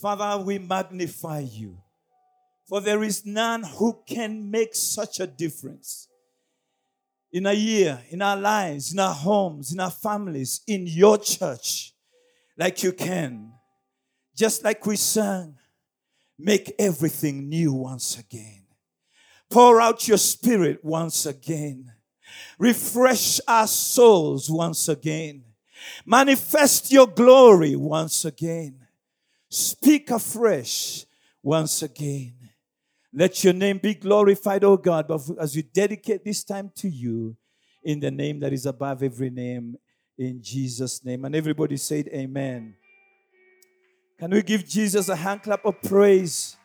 Father, we magnify you. For there is none who can make such a difference in a year, in our lives, in our homes, in our families, in your church, like you can. Just like we sang, make everything new once again. Pour out your spirit once again. Refresh our souls once again. Manifest your glory once again. Speak afresh once again. Let your name be glorified, O God, but as we dedicate this time to you, in the name that is above every name, in Jesus' name. And everybody said, Amen. Can we give Jesus a hand clap of praise?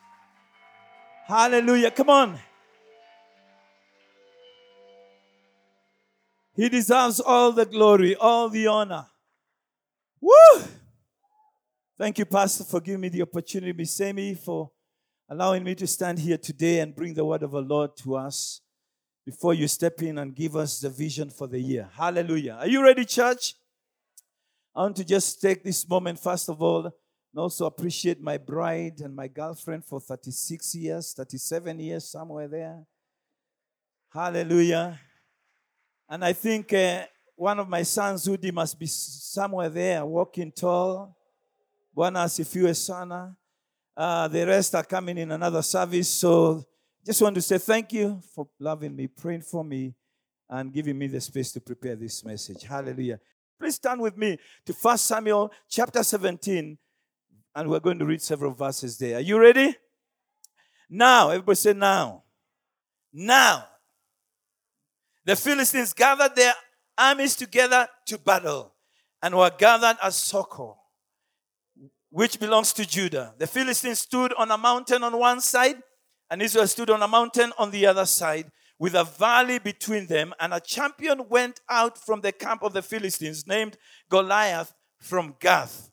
Hallelujah. Come on. He deserves all the glory, all the honor. Woo! Thank you, Pastor, for giving me the opportunity, Miss Semi, for allowing me to stand here today and bring the word of the Lord to us before you step in and give us the vision for the year. Hallelujah. Are you ready, church? I want to just take this moment, first of all, and also appreciate my bride and my girlfriend for 36 years, 37 years, somewhere there. Hallelujah. And I think uh, one of my sons, Udi, must be somewhere there, walking tall. Bwana asifiwe sana. Uh, the rest are coming in another service. So just want to say thank you for loving me, praying for me, and giving me the space to prepare this message. Hallelujah. Please stand with me to 1 Samuel chapter 17, and we're going to read several verses there. Are you ready? Now, everybody say now. Now, the Philistines gathered their armies together to battle and were gathered at Socoh, which belongs to Judah. The Philistines stood on a mountain on one side, and Israel stood on a mountain on the other side, with a valley between them. And a champion went out from the camp of the Philistines, named Goliath from Gath,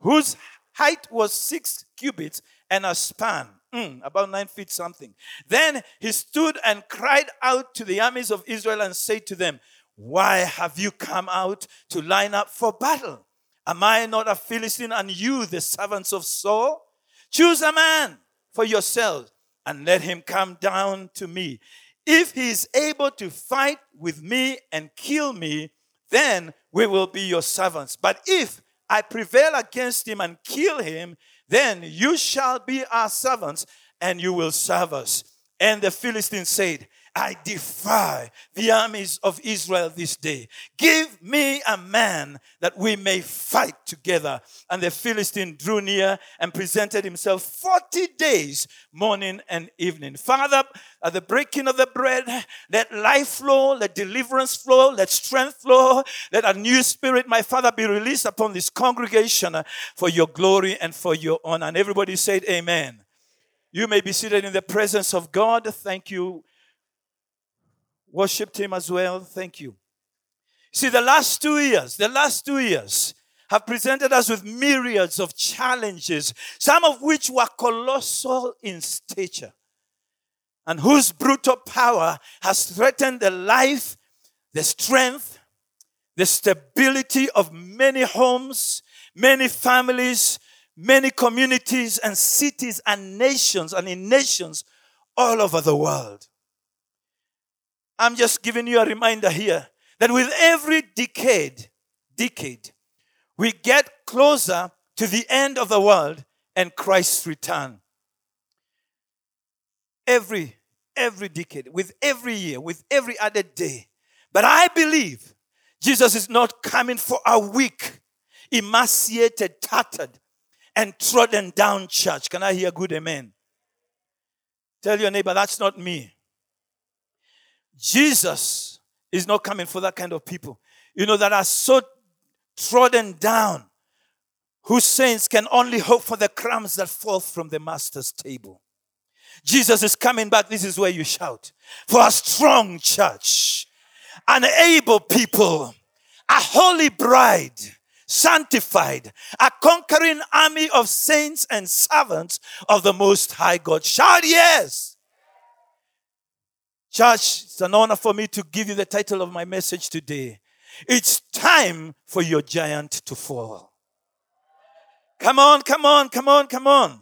whose height was six cubits and a span mm, about nine feet something. Then he stood and cried out to the armies of Israel and said to them, Why have you come out to line up for battle? Am I not a Philistine and you the servants of Saul? Choose a man for yourselves and let him come down to me. If he is able to fight with me and kill me, then we will be your servants. But if I prevail against him and kill him, then you shall be our servants and you will serve us. And the Philistine said, I defy the armies of Israel this day. Give me a man that we may fight together. And the Philistine drew near and presented himself 40 days, morning and evening. Father, at the breaking of the bread, let life flow, let deliverance flow, let strength flow, let a new spirit, my Father, be released upon this congregation for your glory and for your honor. And everybody said, Amen. You may be seated in the presence of God. Thank you worship team as well. Thank you. See, the last two years, the last two years have presented us with myriads of challenges, some of which were colossal in stature, and whose brutal power has threatened the life, the strength, the stability of many homes, many families, many communities and cities and nations and in nations all over the world. I'm just giving you a reminder here that with every decade, decade, we get closer to the end of the world and Christ's return. Every every decade, with every year, with every other day. But I believe Jesus is not coming for a weak, emaciated, tattered, and trodden down church. Can I hear good amen? Tell your neighbor, that's not me. Jesus is not coming for that kind of people. You know, that are so trodden down, whose saints can only hope for the crumbs that fall from the master's table. Jesus is coming back. This is where you shout for a strong church, an able people, a holy bride, sanctified, a conquering army of saints and servants of the Most High God. Shout yes. Church, it's an honor for me to give you the title of my message today. It's time for your giant to fall. Come on, come on, come on, come on.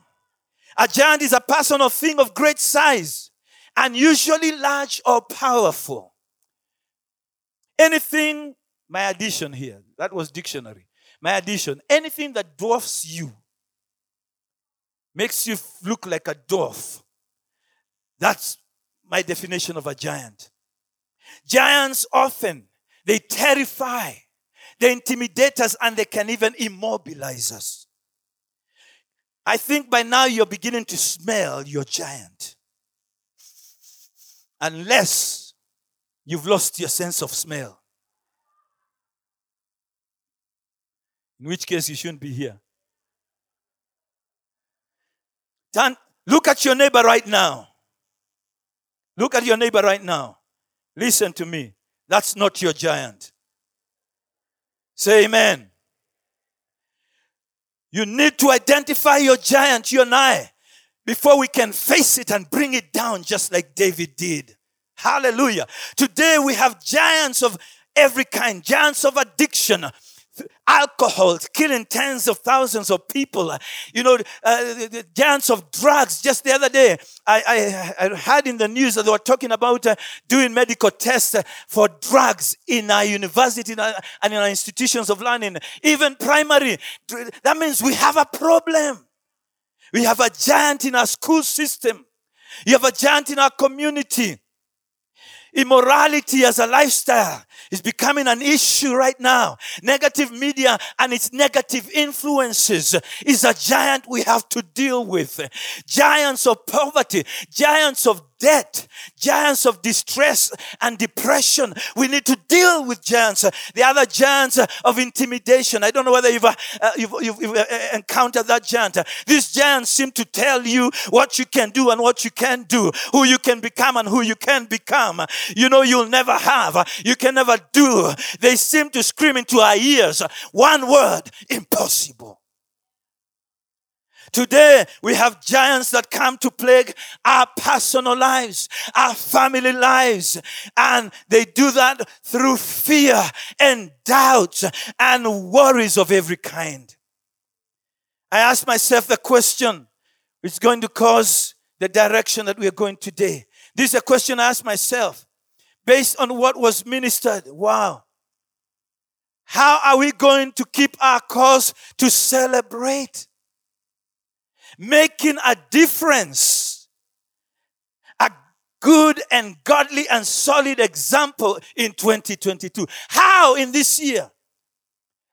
A giant is a person or thing of great size and usually large or powerful. Anything, my addition here, that was dictionary. My addition, anything that dwarfs you, makes you look like a dwarf. That's my definition of a giant. Giants often, they terrify, they intimidate us, and they can even immobilize us. I think by now you're beginning to smell your giant. Unless you've lost your sense of smell. In which case you shouldn't be here. Turn, look at your neighbor right now. Look at your neighbor right now. Listen to me. That's not your giant. Say amen. You need to identify your giant, you and I, before we can face it and bring it down just like David did. Hallelujah. Today we have giants of every kind, giants of addiction, alcohol killing tens of thousands of people. You know uh, giants of drugs. Just the other day i, I, I in the news that they were talking about uh, doing medical tests uh, for drugs in our university and in our institutions of learning. Even primary. That means we have a problem. We have a giant in our school system. You have a giant in our community. Immorality as a lifestyle is becoming an issue right now. Negative media and its negative influences is a giant we have to deal with. Giants of poverty, giants of debt, giants of distress and depression. We need to deal with giants. The other giants of intimidation. I don't know whether you've, uh, you've, you've, you've uh, encountered that giant. These giants seem to tell you what you can do and what you can't do, who you can become and who you can't become. You know you'll never have, you can never do. They seem to scream into our ears one word impossible. Today, we have giants that come to plague our personal lives, our family lives, and they do that through fear and doubts and worries of every kind. I ask myself the question, which is going to cause the direction that we are going today. This is a question I ask myself based on what was ministered. Wow. How are we going to keep our cause to celebrate? making a difference. A good and godly and solid example in 2022. How in this year?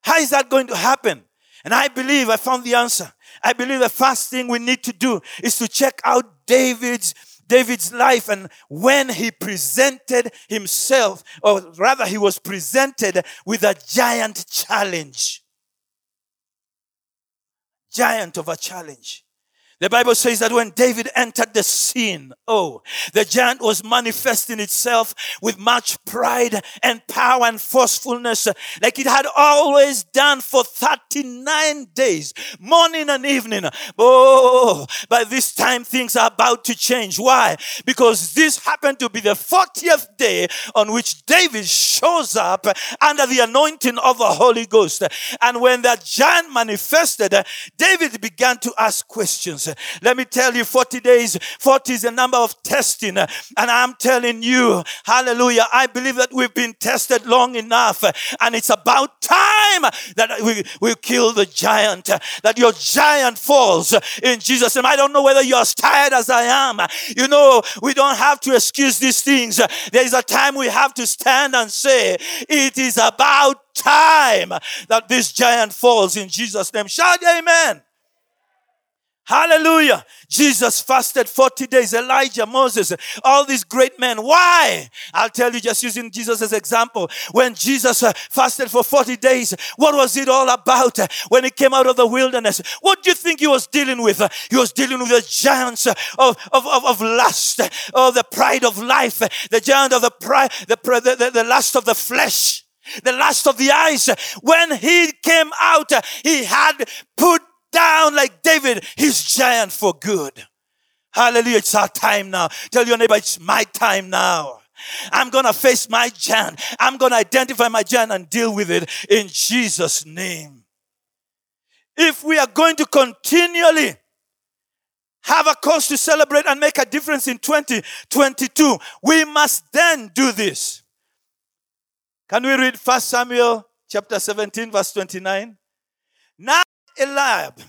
How is that going to happen? And I believe I found the answer. I believe the first thing we need to do is to check out David's David's life and when he presented himself, or rather, he was presented with a giant challenge. Giant of a challenge. The Bible says that when David entered the scene, oh, the giant was manifesting itself with much pride and power and forcefulness, like it had always done for 39 days, morning and evening. Oh, by this time things are about to change. Why? Because this happened to be the 40th day on which David shows up under the anointing of the Holy Ghost. And when that giant manifested, David began to ask questions. Let me tell you, 40 days, 40 is a number of testing. And I'm telling you, hallelujah, I believe that we've been tested long enough. And it's about time that we, we kill the giant, that your giant falls in Jesus' name. I don't know whether you're as tired as I am. You know, we don't have to excuse these things. There is a time we have to stand and say, it is about time that this giant falls in Jesus' name. Shout amen. Hallelujah. Jesus fasted 40 days. Elijah, Moses, all these great men. Why? I'll tell you just using Jesus as example. When Jesus uh, fasted for 40 days, what was it all about? When he came out of the wilderness, what do you think he was dealing with? He was dealing with the giants of, of, of, of lust, of the pride of life, the giant of the pride, the, the, the lust of the flesh the lust of the eyes. When he came out, he had put down like David, his giant for good. Hallelujah. It's our time now. Tell your neighbor, it's my time now. I'm going to face my giant. I'm going to identify my giant and deal with it in Jesus' name. if we are going to continually have a cause to celebrate and make a difference in 2022, we must then do this. Can we read 1 Samuel chapter 17, verse 29? Now Eliab,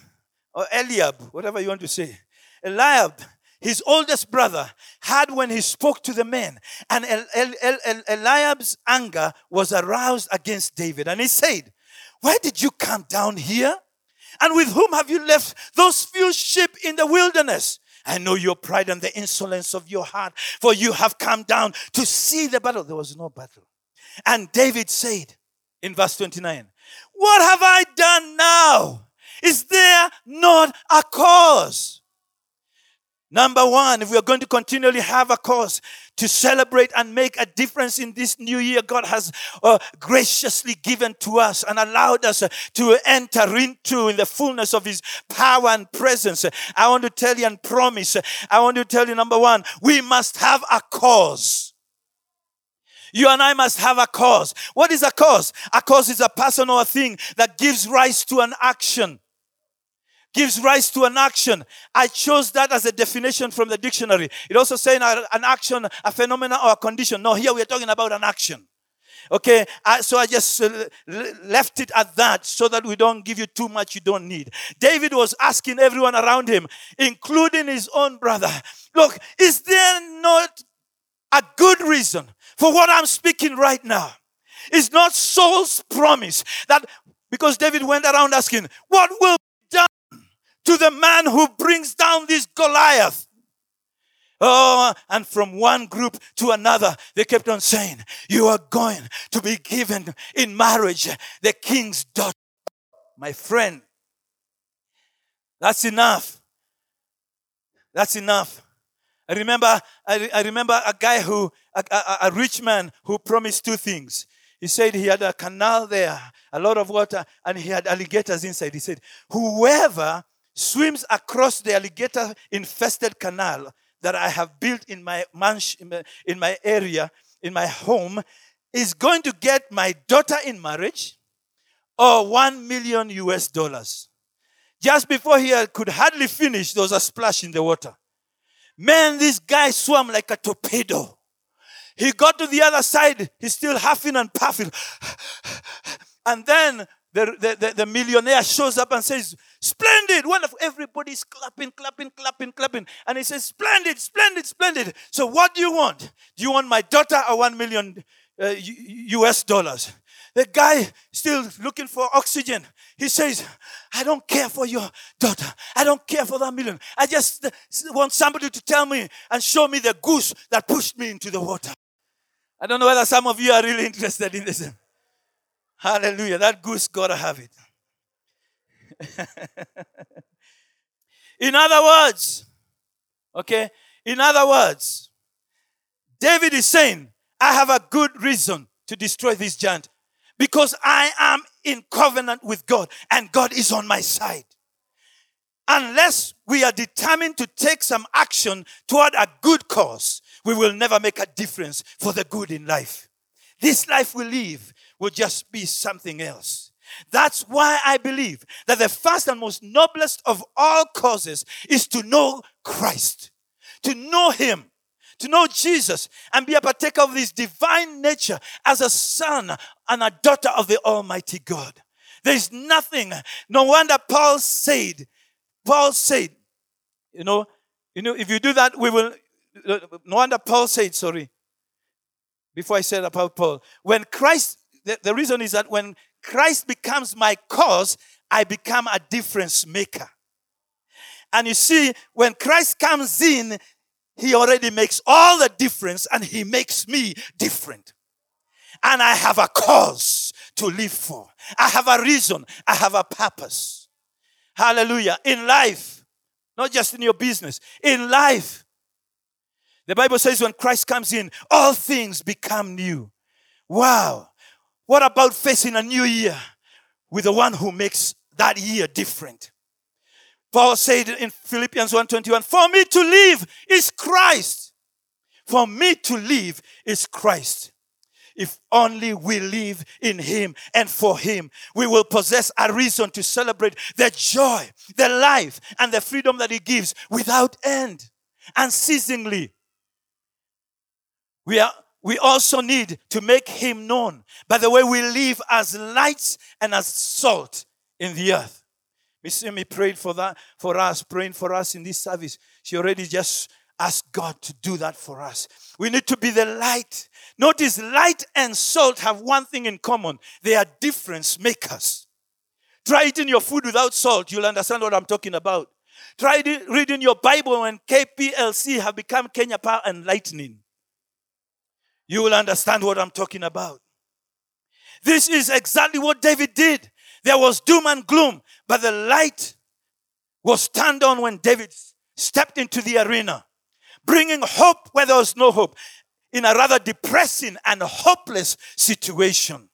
or Eliab, whatever you want to say, Eliab, his oldest brother, had when he spoke to the men, and El- El- El- Eliab's anger was aroused against David. And he said, Why did you come down here? And with whom have you left those few sheep in the wilderness? I know your pride and the insolence of your heart, for you have come down to see the battle. There was no battle. And David said in verse 29, What have I done now? Not a cause? Number one, if we are going to continually have a cause to celebrate and make a difference in this new year, God has uh, graciously given to us and allowed us to enter into in the fullness of His power and presence. I want to tell you and promise, I want to tell you, number one, we must have a cause. You and I must have a cause. What is a cause? A cause is a person or a thing that gives rise to an action gives rise to an action. I chose that as a definition from the dictionary. It also saying an action, a phenomenon, or a condition. No, here we are talking about an action. Okay, I, so I just uh, left it at that so that we don't give you too much you don't need. David was asking everyone around him, including his own brother, look, is there not a good reason for what I'm speaking right now? Is not Saul's promise that because David went around asking, What will to the man who brings down this Goliath. Oh, and from one group to another, they kept on saying, You are going to be given in marriage the king's daughter. My friend, that's enough. That's enough. I remember, I, I remember a guy who, a, a, a rich man who promised two things. He said he had a canal there, a lot of water, and he had alligators inside. He said, Whoever swims across the alligator infested canal that I have built in my, mansion, in my area, in my home, is going to get my daughter in marriage or 1 million US dollars. Just before he could hardly finish, there was a splash in the water. Man, this guy swam like a torpedo. He got to the other side, he's still huffing and puffing. And then the, the, the, the, millionaire shows up and says, Splendid, wonderful. Everybody's clapping, clapping, clapping, clapping. And he says, Splendid, splendid, splendid. So, what do you want? Do you want my daughter or one million uh, US dollars? The guy still looking for oxygen. He says, I don't care for your daughter. I don't care for that million. I just want somebody to tell me and show me the goose that pushed me into the water. I don't know whether some of you are really interested in this. Hallelujah. That goose gotta have it. in other words, okay, in other words, David is saying, I have a good reason to destroy this giant because I am in covenant with God and God is on my side. Unless we are determined to take some action toward a good cause, we will never make a difference for the good in life. This life we live will just be something else. That's why I believe that the first and most noblest of all causes is to know Christ, to know Him, to know Jesus, and be a partaker of His divine nature as a son and a daughter of the Almighty God. There is nothing. No wonder Paul said, Paul said, you know, you know, if you do that, we will. No wonder Paul said, sorry, before I said about Paul, when Christ the, the reason is that when Christ becomes my cause, I become a difference maker. And you see, when Christ comes in, he already makes all the difference and he makes me different. And I have a cause to live for. I have a reason. I have a purpose. Hallelujah. In life, not just in your business, in life, the Bible says when Christ comes in, all things become new. Wow. What about facing a new year with the one who makes that year different? Paul said in Philippians 1:21, "For me to live is Christ. For me to live is Christ." if only we live in Him and for Him. We will possess a reason to celebrate the joy, the life, and the freedom that He gives without end, unceasingly. We are we also need to make him known by the way we live as lights and as salt in the earth. Miss Simi prayed for that for us, praying for us in this service. She already just asked God to do that for us. We need to be the light. Notice light and salt have one thing in common. They are difference makers. Try eating your food without salt, you'll understand what I'm talking about. Try reading your Bible when KPLC have become Kenya Power and Lightning you will understand what I'm talking about. This is exactly what David did. There was doom and gloom, but the light was turned on when David stepped into the arena, bringing hope where there was no hope in a rather depressing and hopeless situation.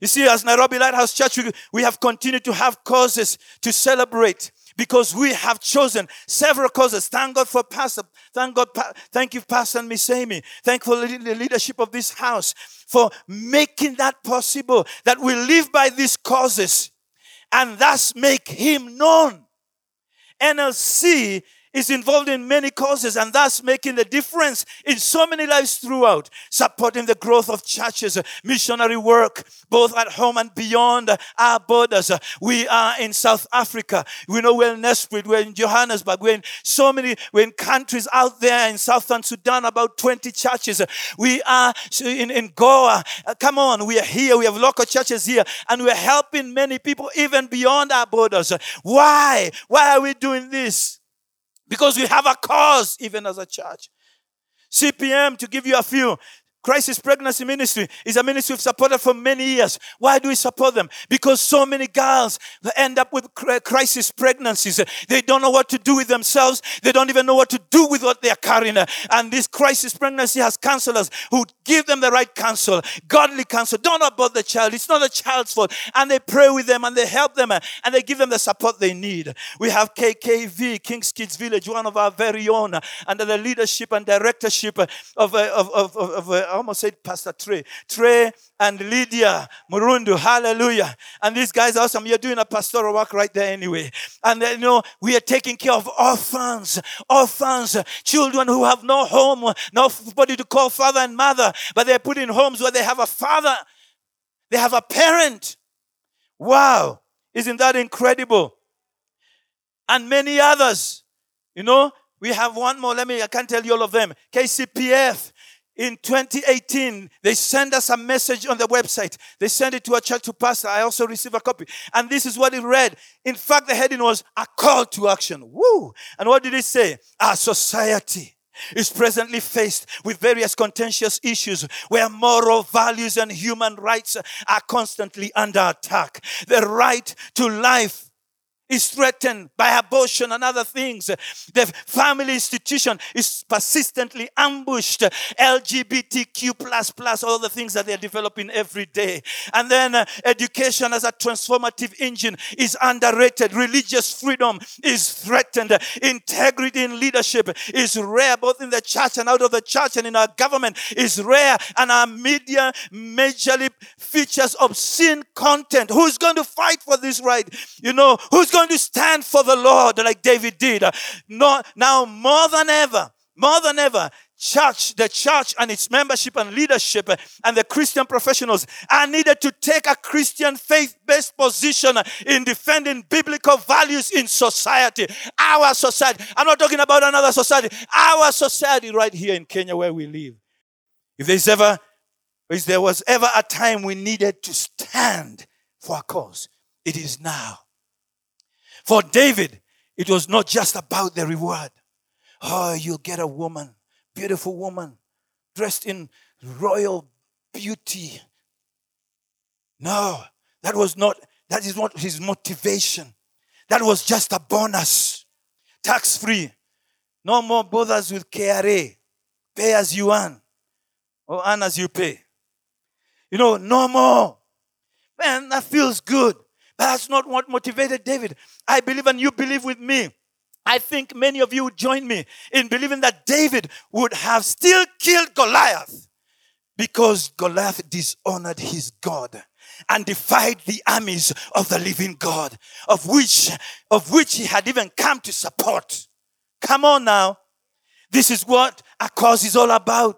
You see, as Nairobi Lighthouse Church, we, we have continued to have causes to celebrate because we have chosen several causes. Thank God for Pastor. Thank God. Thank you, Pastor Miss Amy. Thank for the leadership of this house for making that possible. That we live by these causes and thus make Him known. NLC is involved in many causes and thus making the difference in so many lives throughout, supporting the growth of churches, missionary work, both at home and beyond our borders. We are in South Africa. We know we're in Nelspruit, we're in Johannesburg, we're in so many, we're in countries out there in Southern Sudan, about 20 churches. We are in, in Goa. Uh, come on, we are here. We have local churches here and we're helping many people even beyond our borders. Why? Why are we doing this? Because we have a cause, even as a church. CPM, to give you a few, Crisis Pregnancy Ministry is a ministry we've supported for many years. Why do we support them? Because so many girls end up with crisis pregnancies. They don't know what to do with themselves. They don't even know what to do with what they are carrying. And this crisis pregnancy has counselors who give them the right counsel, godly counsel. Don't abort the child. It's not the child's fault. And they pray with them and they help them and they give them the support they need. We have KKV, King's Kids Village, one of our very own, under the leadership and directorship of, of, of, of, of almost said Pastor Trey. Trey and Lydia Murundu. Hallelujah. And these guys are awesome. You're doing a pastoral work right there anyway. And then, you know, we are taking care of orphans, orphans, children who have no home, nobody to call father and mother, but they're put in homes where they have a father, they have a parent. Wow. Isn't that incredible? And many others. You know, we have one more. Let me, I can't tell you all of them. KCPF in 2018, they send us a message on the website. They send it to a church to pastor. I also receive a copy. And this is what it read. In fact, the heading was a call to action. Woo! And what did it say? Our society is presently faced with various contentious issues where moral values and human rights are constantly under attack. The right to life is threatened by abortion and other things. The family institution is persistently ambushed. LGBTQ plus plus, all the things that they're developing every day. And then uh, education as a transformative engine is underrated. Religious freedom is threatened. Integrity in leadership is rare, both in the church and out of the church and in our government is rare. And our media majorly features obscene content. Who's going to fight for this right? You know, who's going going to stand for the Lord like David did. Uh, not, now more than ever, more than ever, church, the church and its membership and leadership uh, and the Christian professionals are needed to take a Christian faith-based position in defending biblical values in society. Our society. I'm not talking about another society. Our society right here in Kenya where we live. If there's ever, if there was ever a time we needed to stand for a cause, it is now. For David, it was not just about the reward. Oh, you'll get a woman, beautiful woman, dressed in royal beauty. No, that was not, that is not his motivation. That was just a bonus. Tax free. No more bothers with KRA. Pay as you earn or earn as you pay. You know, no more. Man, that feels good. That's not what motivated David. I believe, and you believe with me. I think many of you join me in believing that David would have still killed Goliath because Goliath dishonored his God and defied the armies of the living God, of which, of which he had even come to support. Come on now. This is what a cause is all about.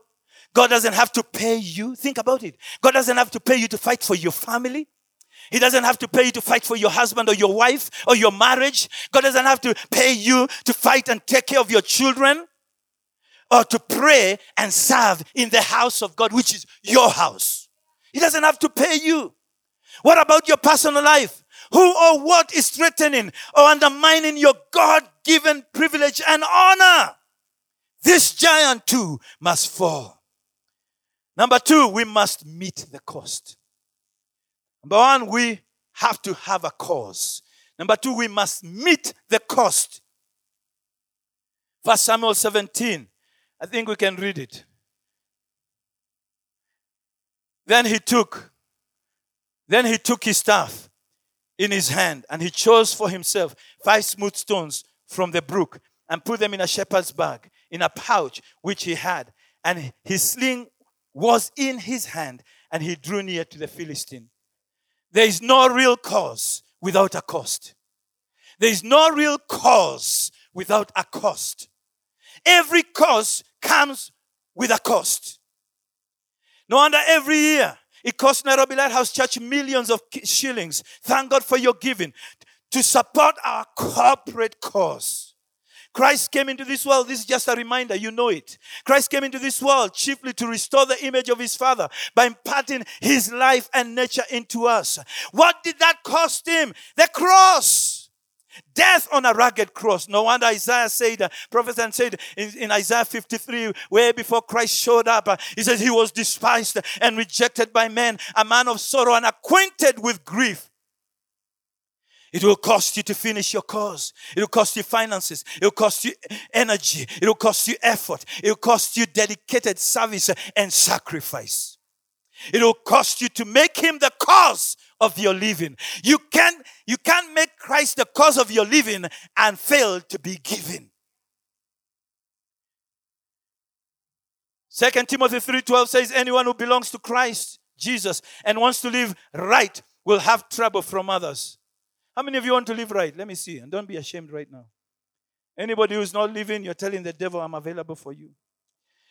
God doesn't have to pay you. Think about it. God doesn't have to pay you to fight for your family. He doesn't have to pay you to fight for your husband or your wife or your marriage. God doesn't have to pay you to fight and take care of your children or to pray and serve in the house of God, which is your house. He doesn't have to pay you. What about your personal life? Who or what is threatening or undermining your God given privilege and honor? This giant too must fall. Number two, we must meet the cost. Number one, we have to have a cause. Number two, we must meet the cost. First Samuel 17. I think we can read it. Then he took, then he took his staff in his hand, and he chose for himself five smooth stones from the brook and put them in a shepherd's bag, in a pouch which he had. And his sling was in his hand, and he drew near to the Philistine. There is no real cause without a cost. There is no real cause without a cost. Every cause comes with a cost. No wonder every year it costs Nairobi Lighthouse Church millions of shillings. Thank God for your giving to support our corporate cause. Christ came into this world. This is just a reminder. You know it. Christ came into this world chiefly to restore the image of his Father by imparting his life and nature into us. What did that cost him? The cross. Death on a rugged cross. No wonder Isaiah said, uh, prophet said in, in, Isaiah 53, where before Christ showed up, uh, he says he was despised and rejected by men, a man of sorrow and acquainted with grief. It will cost you to finish your cause. It will cost you finances. It will cost you energy. It will cost you effort. It will cost you dedicated service and sacrifice. It will cost you to make him the cause of your living. You can't, you can't make Christ the cause of your living and fail to be given. Second Timothy 3:12 says anyone who belongs to Christ Jesus and wants to live right will have trouble from others. How many of you want to live right? Let me see. And don't be ashamed right now. Anybody who's not living, you're telling the devil, I'm available for you.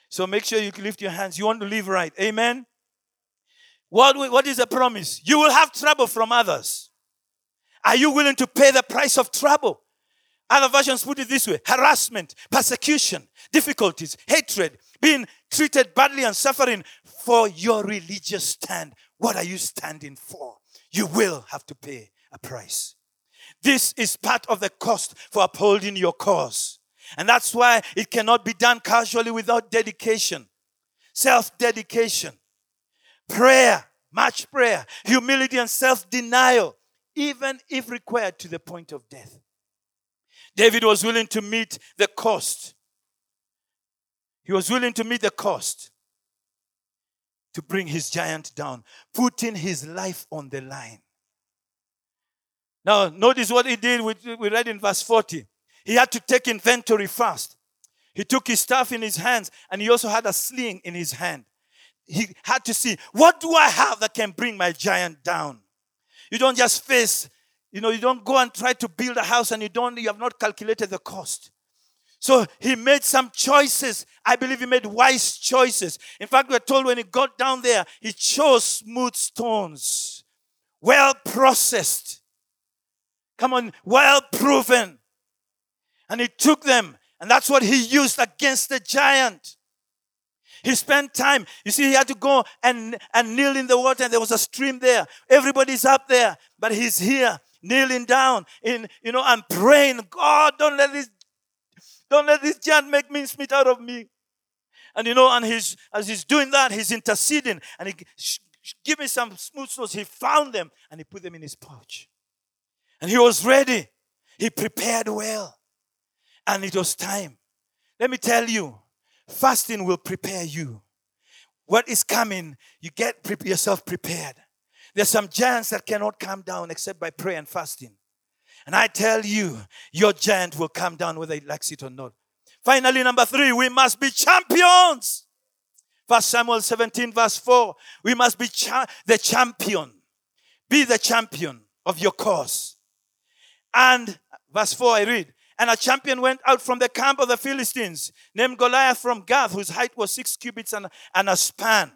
So make sure you lift your hands. You want to live right. Amen. What, what is the promise? You will have trouble from others. Are you willing to pay the price of trouble? Other versions put it this way harassment, persecution, difficulties, hatred, being treated badly and suffering for your religious stand. What are you standing for? You will have to pay a price. This is part of the cost for upholding your cause. And that's why it cannot be done casually without dedication, self dedication, prayer, much prayer, humility, and self denial, even if required to the point of death. David was willing to meet the cost. He was willing to meet the cost to bring his giant down, putting his life on the line. Now, notice what he did. We, we read in verse 40. He had to take inventory first. He took his staff in his hands and he also had a sling in his hand. He had to see, what do I have that can bring my giant down? You don't just face, you know, you don't go and try to build a house and you don't, you have not calculated the cost. So he made some choices. I believe he made wise choices. In fact, we're told when he got down there, he chose smooth stones, well processed Come on, well proven. And he took them, and that's what he used against the giant. He spent time. You see, he had to go and, and kneel in the water, and there was a stream there. Everybody's up there, but he's here, kneeling down in, you know, and praying, God, don't let this, don't let this giant make mincemeat out of me. And you know, and he's as he's doing that, he's interceding, and he give me some smooth stones. He found them and he put them in his pouch. And he was ready. He prepared well. And it was time. Let me tell you, fasting will prepare you. What is coming, you get yourself prepared. There's some giants that cannot come down except by prayer and fasting. And I tell you, your giant will come down whether he likes it or not. Finally, number three, we must be champions. First Samuel 17, verse 4. We must be cha- the champion. Be the champion of your cause. And verse 4, I read, and a champion went out from the camp of the Philistines, named Goliath from Gath, whose height was six cubits and, and a span.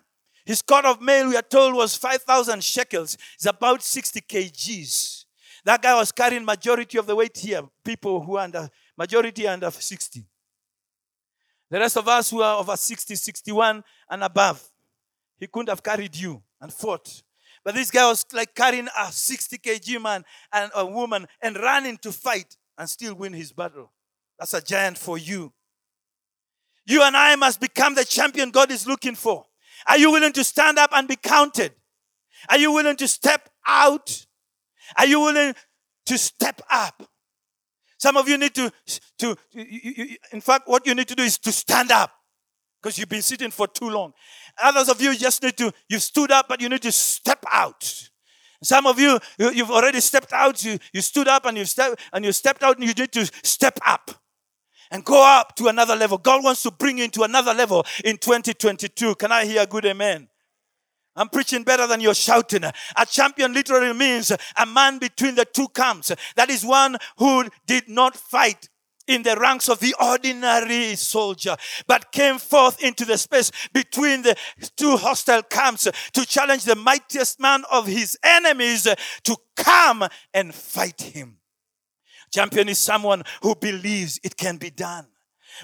His coat of mail, we are told, was 5,000 shekels. It's about 60 kgs. That guy was carrying majority of the weight here. People who are under, majority under 60. The rest of us who are over 60, 61 and above, he couldn't have carried you and fought. But this guy was like carrying a 60 kg man and a woman and running to fight and still win his battle. That's a giant for you. You and I must become the champion God is looking for. Are you willing to stand up and be counted? Are you willing to step out? Are you willing to step up? Some of you need to, to you, you, in fact, what you need to do is to stand up because you've been sitting for too long. Others of you just need to, you've stood up, but you need to step out. Some of you, you have already stepped out. You, you stood up and you stepped and you stepped out, and you need to step up and go up to another level. God wants to bring you into another level in 2022. Can I hear a good amen? I'm preaching better than you're shouting. A champion literally means a man between the two camps. That is one who did not fight in the ranks of the ordinary soldier, but came forth into the space between the two hostile camps to challenge the mightiest man of his enemies to come and fight him. Champion is someone who believes it can be done.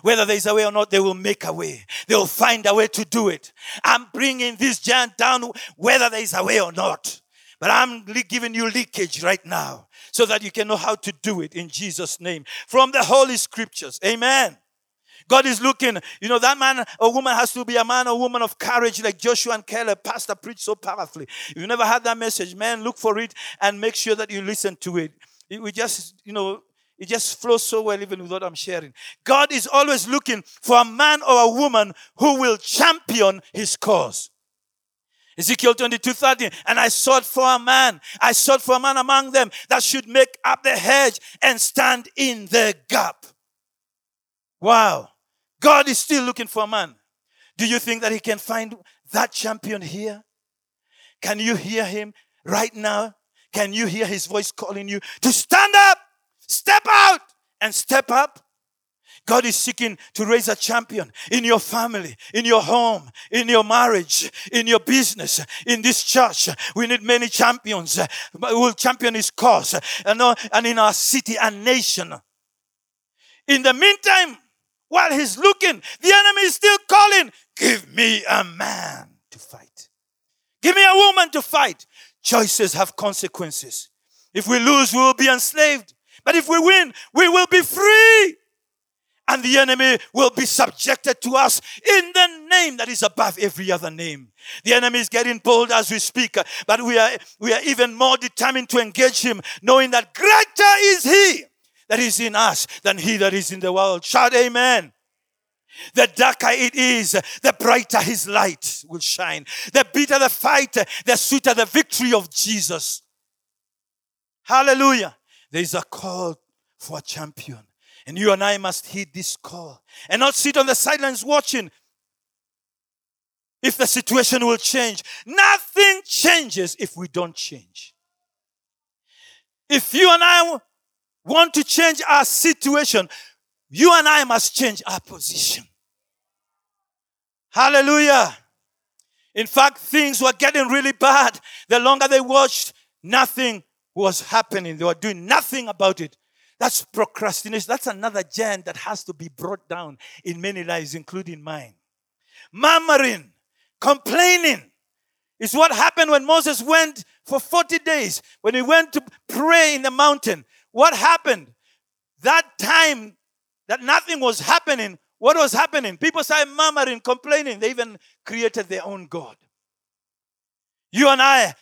Whether there's a way or not, they will make a way. They will find a way to do it. I'm bringing this giant down whether there's a way or not. But I'm giving you leakage right now so that you can know how to do it in Jesus' name from the Holy Scriptures. Amen. God is looking, you know, that man or woman has to be a man or woman of courage like Joshua and Caleb. Pastor preached so powerfully. If you never had that message, man, look for it and make sure that you listen to it. We just, you know, it just flows so well even with what I'm sharing. God is always looking for a man or a woman who will champion his cause. Ezekiel 22 30. And I sought for a man. I sought for a man among them that should make up the hedge and stand in the gap. Wow. God is still looking for a man. Do you think that he can find that champion here? Can you hear him right now? Can you hear his voice calling you to stand up, step out, and step up? God is seeking to raise a champion in your family, in your home, in your marriage, in your business, in this church. We need many champions who will champion his cause and in our city and nation. In the meantime, while he's looking, the enemy is still calling, Give me a man to fight. Give me a woman to fight. Choices have consequences. If we lose, we will be enslaved. But if we win, we will be free and the enemy will be subjected to us in the name that is above every other name. The enemy is getting bold as we speak, but we are, we are even more determined to engage him, knowing that greater is he that is in us than he that is in the world. Shout amen. The darker it is, the brighter his light will shine. The bitter the fight, the sweeter the victory of Jesus. Hallelujah. There is a call for a champion. And you and I must heed this call and not sit on the sidelines watching if the situation will change. Nothing changes if we don't change. If you and I want to change our situation, you and I must change our position. Hallelujah. In fact, things were getting really bad. The longer they watched, nothing was happening. They were doing nothing about it. That's procrastination. That's another giant that has to be brought down in many lives, including mine. Murmuring, complaining is what happened when Moses went for 40 days. When he went to pray in the mountain, what happened? That time that nothing was happening, what was happening? People started murmuring, complaining. They even created their own God. You and I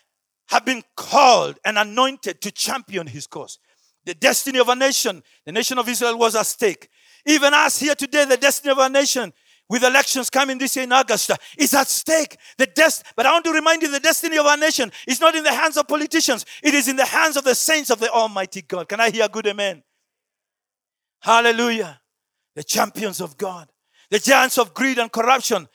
have been called and anointed to champion his cause. The destiny of a nation, the nation of Israel was at stake. Even us here today, the destiny of our nation, with elections coming this year in August, is at stake. The dest- but I want to remind you the destiny of our nation is not in the hands of politicians, it is in the hands of the saints of the Almighty God. Can I hear good amen? Hallelujah. The champions of God, the giants of greed and corruption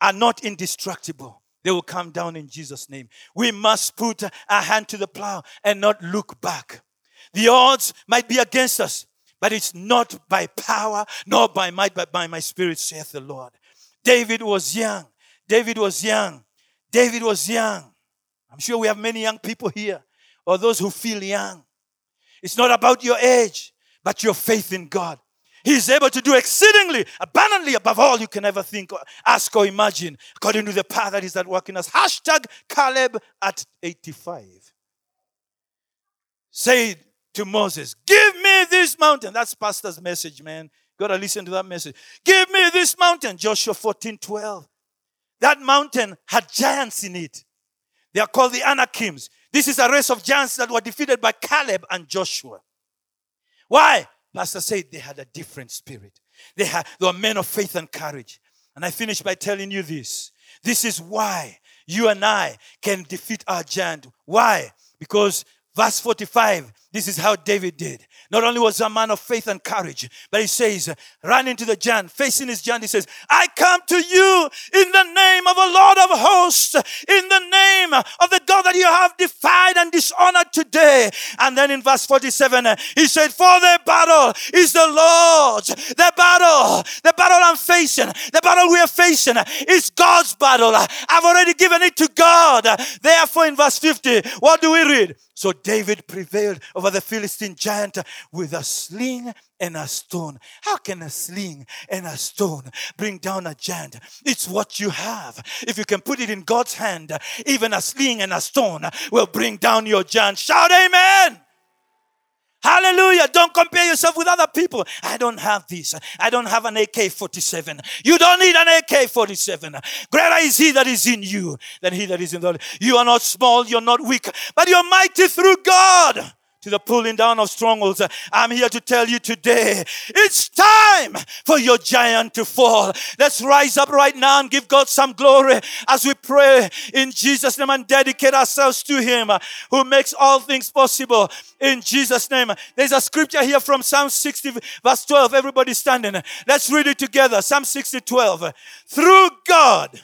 are not indestructible. They will come down in Jesus' name. We must put our hand to the plow and not look back. The odds might be against us, but it's not by power nor by might, but by my spirit, saith the Lord. David was young. David was young. David was young. I'm sure we have many young people here, or those who feel young. It's not about your age, but your faith in God. He is able to do exceedingly, abundantly above all you can ever think, or ask, or imagine, according to the power that is at work in us. Hashtag Caleb at 85. Say to Moses, Give me this mountain. That's Pastor's message, man. Gotta listen to that message. Give me this mountain. Joshua 14 12. That mountain had giants in it. They are called the Anakims. This is a race of giants that were defeated by Caleb and Joshua. Why? Pastor said they had a different spirit. They, had, they were men of faith and courage. And I finish by telling you this. This is why you and I can defeat our giant. Why? Because verse 45 this is how David did. Not only was a man of faith and courage, but he says, run into the giant, facing his giant, he says, I come to you in the name of the Lord of hosts, in the name of the That you have defied and dishonored today. And then in verse 47, he said, For the battle is the Lord's. The battle, the battle I'm facing, the battle we are facing is God's battle. I've already given it to God. Therefore, in verse 50, what do we read? So David prevailed over the Philistine giant with a sling and a stone. How can a sling and a stone bring down a giant? It's what you have. If you can put it in God's hand, even a sling and a stone will bring down your giant. Shout amen. Hallelujah. Don't compare yourself with other people. I don't have this. I don't have an AK 47. You don't need an AK 47. Greater is he that is in you than he that is in the world. You are not small, you're not weak, but you're mighty through God to the pulling down of strongholds. I'm here to tell you today, it's time for your giant to fall. Let's rise up right now and give God some glory as we pray in Jesus' name and dedicate ourselves to Him who makes all things possible. In Jesus' name. There's a scripture here from Psalm 60, verse 12. Everybody standing. Let's read it together. Psalm 60, 12. Through God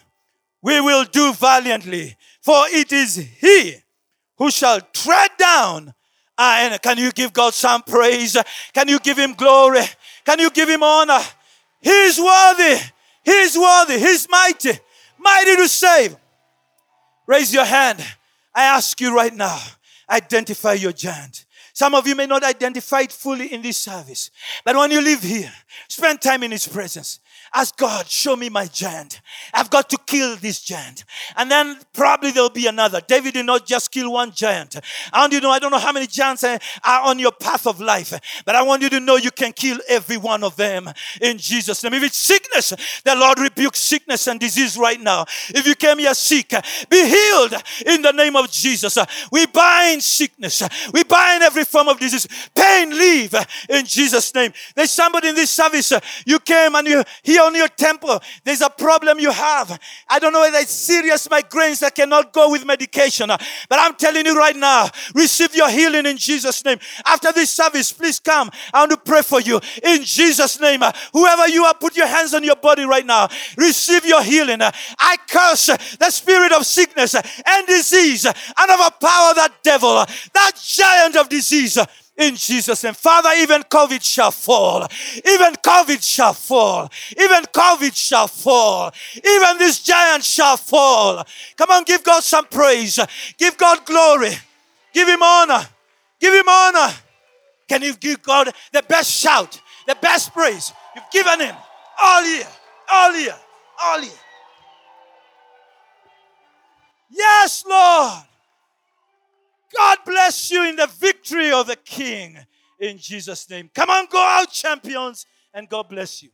we will do valiantly, for it is He who shall tread down Ah, and can you give God some praise? Can you give Him glory? Can you give Him honor? He's worthy. He's worthy. He's mighty. Mighty to save. Raise your hand. I ask you right now, identify your giant. Some of you may not identify it fully in this service, but when you live here, spend time in His presence. Ask God, show me my giant. I've got to kill this giant. And then probably there'll be another. David did not just kill one giant. I want you to know, I don't know how many giants are on your path of life, but I want you to know you can kill every one of them in Jesus' name. If it's sickness, the Lord rebukes sickness and disease right now. If you came here sick, be healed in the name of Jesus. We bind sickness. We bind every form of disease. Pain, leave in Jesus' name. There's somebody in this service, you came and you here on your temple. There's a problem you have. I don't know whether it's serious migraines that cannot go with medication, but I'm telling you right now, receive your healing in Jesus' name. After this service, please come. I want to pray for you in Jesus' name. Whoever you are, put your hands on your body right now. Receive your healing. I curse the spirit of sickness and disease and overpower that devil, that giant of disease in Jesus' name. Father, even COVID shall fall. Even COVID shall fall. Even COVID shall fall. Even this giant shall fall. Come on, give God some praise. Give God glory. Give Him honor. Give Him honor. Can you give God the best shout, the best praise? You've given Him all year, all year, all year. Yes, Lord. God bless you in the victory of the King in Jesus' name. Come on, go out, champions, and God bless you.